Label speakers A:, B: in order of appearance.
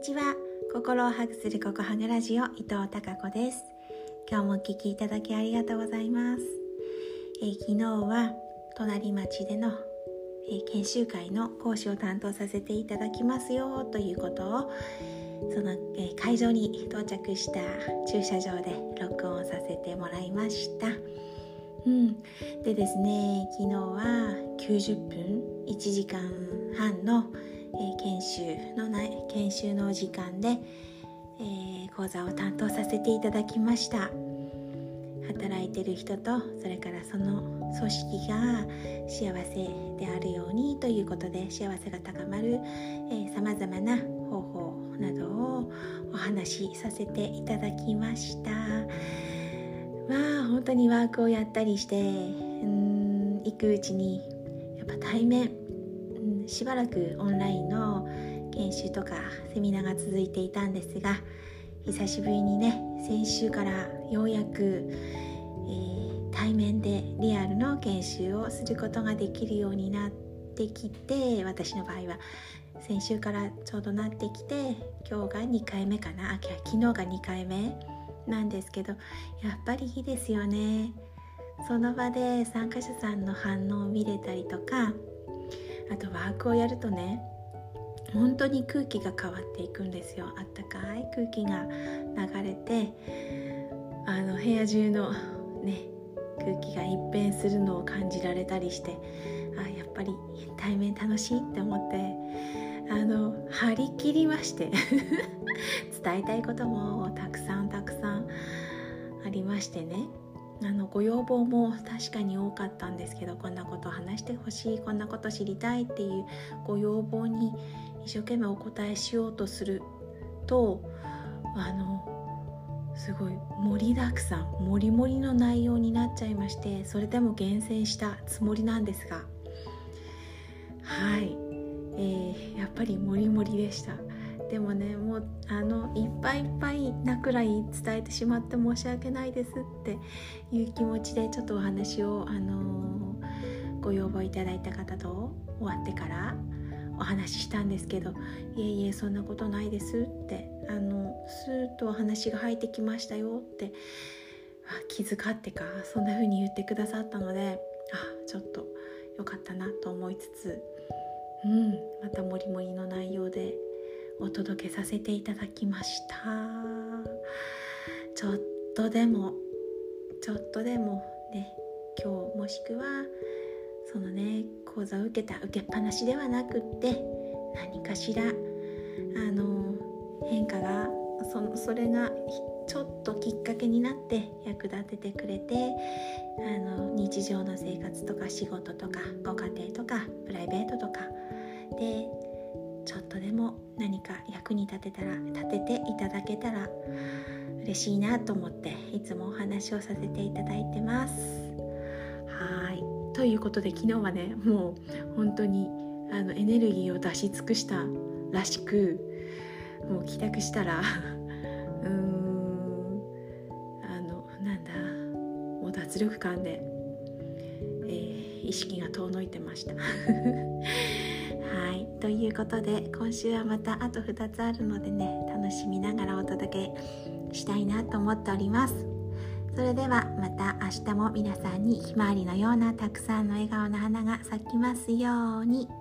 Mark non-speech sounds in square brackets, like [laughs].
A: にちは。心をハグするココハグラジオ伊藤孝子です。今日もお聞きいただきありがとうございます、えー、昨日は隣町での、えー、研修会の講師を担当させていただきますよということをその、えー、会場に到着した駐車場で録音させてもらいました。うん、でですね昨日は90分1時間半のえ研修のな研修の時間で、えー、講座を担当させていただきました。働いてる人とそれからその組織が幸せであるようにということで幸せが高まるさまざまな方法などをお話しさせていただきました。まあ本当にワークをやったりしてうん行くうちにやっぱ対面しばらくオンラインの研修とかセミナーが続いていたんですが久しぶりにね先週からようやく、えー、対面でリアルの研修をすることができるようになってきて私の場合は。先週からちょうどなってきて今日が2回目かな。あ昨日が2回目なんですけどやっぱりいいですよね。その場で参加者さんの反応を見れたりとかあとワークをやるとね本当に空気が変わっていくんですよ。あったかい空気が流れてあの部屋中のね空気が一変するのを感じられたりしてあやっぱり対面楽しいって思ってあの張り切りまして [laughs] 伝えたいこともたくさんたくさんありましてね。あのご要望も確かに多かったんですけどこんなこと話してほしいこんなこと知りたいっていうご要望に一生懸命お答えしようとするとあのすごい盛りだくさん盛り盛りの内容になっちゃいましてそれでも厳選したつもりなんですがはい、えー、やっぱり盛り盛りでした。でもねもうあのいっぱいいっぱいなくらい伝えてしまって申し訳ないですっていう気持ちでちょっとお話を、あのー、ご要望いただいた方と終わってからお話ししたんですけど「いえいえそんなことないです」ってあのスーッとお話が入ってきましたよって気遣ってかそんな風に言ってくださったのであちょっとよかったなと思いつつうんまたもりもりの内容でお届けさせていただきました。ちょっとでもちょっとでもね今日もしくはそのね講座を受けた受けっぱなしではなくって何かしらあの変化がそのそれがちょっときっかけになって役立ててくれてあの日常の生活とか仕事とかご家庭とかプライベートとか。でちょっとでも何か役に立てたら立てていただけたら嬉しいなと思っていつもお話をさせていただいてます。はいということで昨日はねもう本当にあのエネルギーを出し尽くしたらしくもう帰宅したら [laughs] うーんあのなんだもう脱力感で、えー、意識が遠のいてました。ということで今週はまたあと2つあるのでね楽しみながらお届けしたいなと思っておりますそれではまた明日も皆さんにひまわりのようなたくさんの笑顔の花が咲きますように。